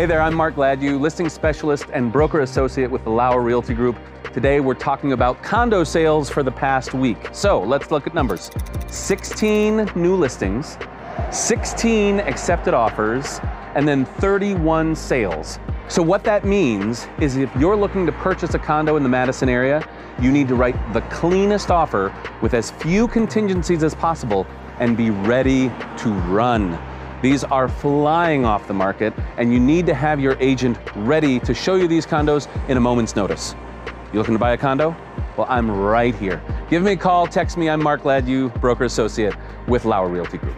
Hey there, I'm Mark Gladue, listing specialist and broker associate with the Lauer Realty Group. Today we're talking about condo sales for the past week. So let's look at numbers 16 new listings, 16 accepted offers, and then 31 sales. So, what that means is if you're looking to purchase a condo in the Madison area, you need to write the cleanest offer with as few contingencies as possible and be ready to run. These are flying off the market, and you need to have your agent ready to show you these condos in a moment's notice. You looking to buy a condo? Well, I'm right here. Give me a call, text me. I'm Mark Gladue, broker associate with Lauer Realty Group.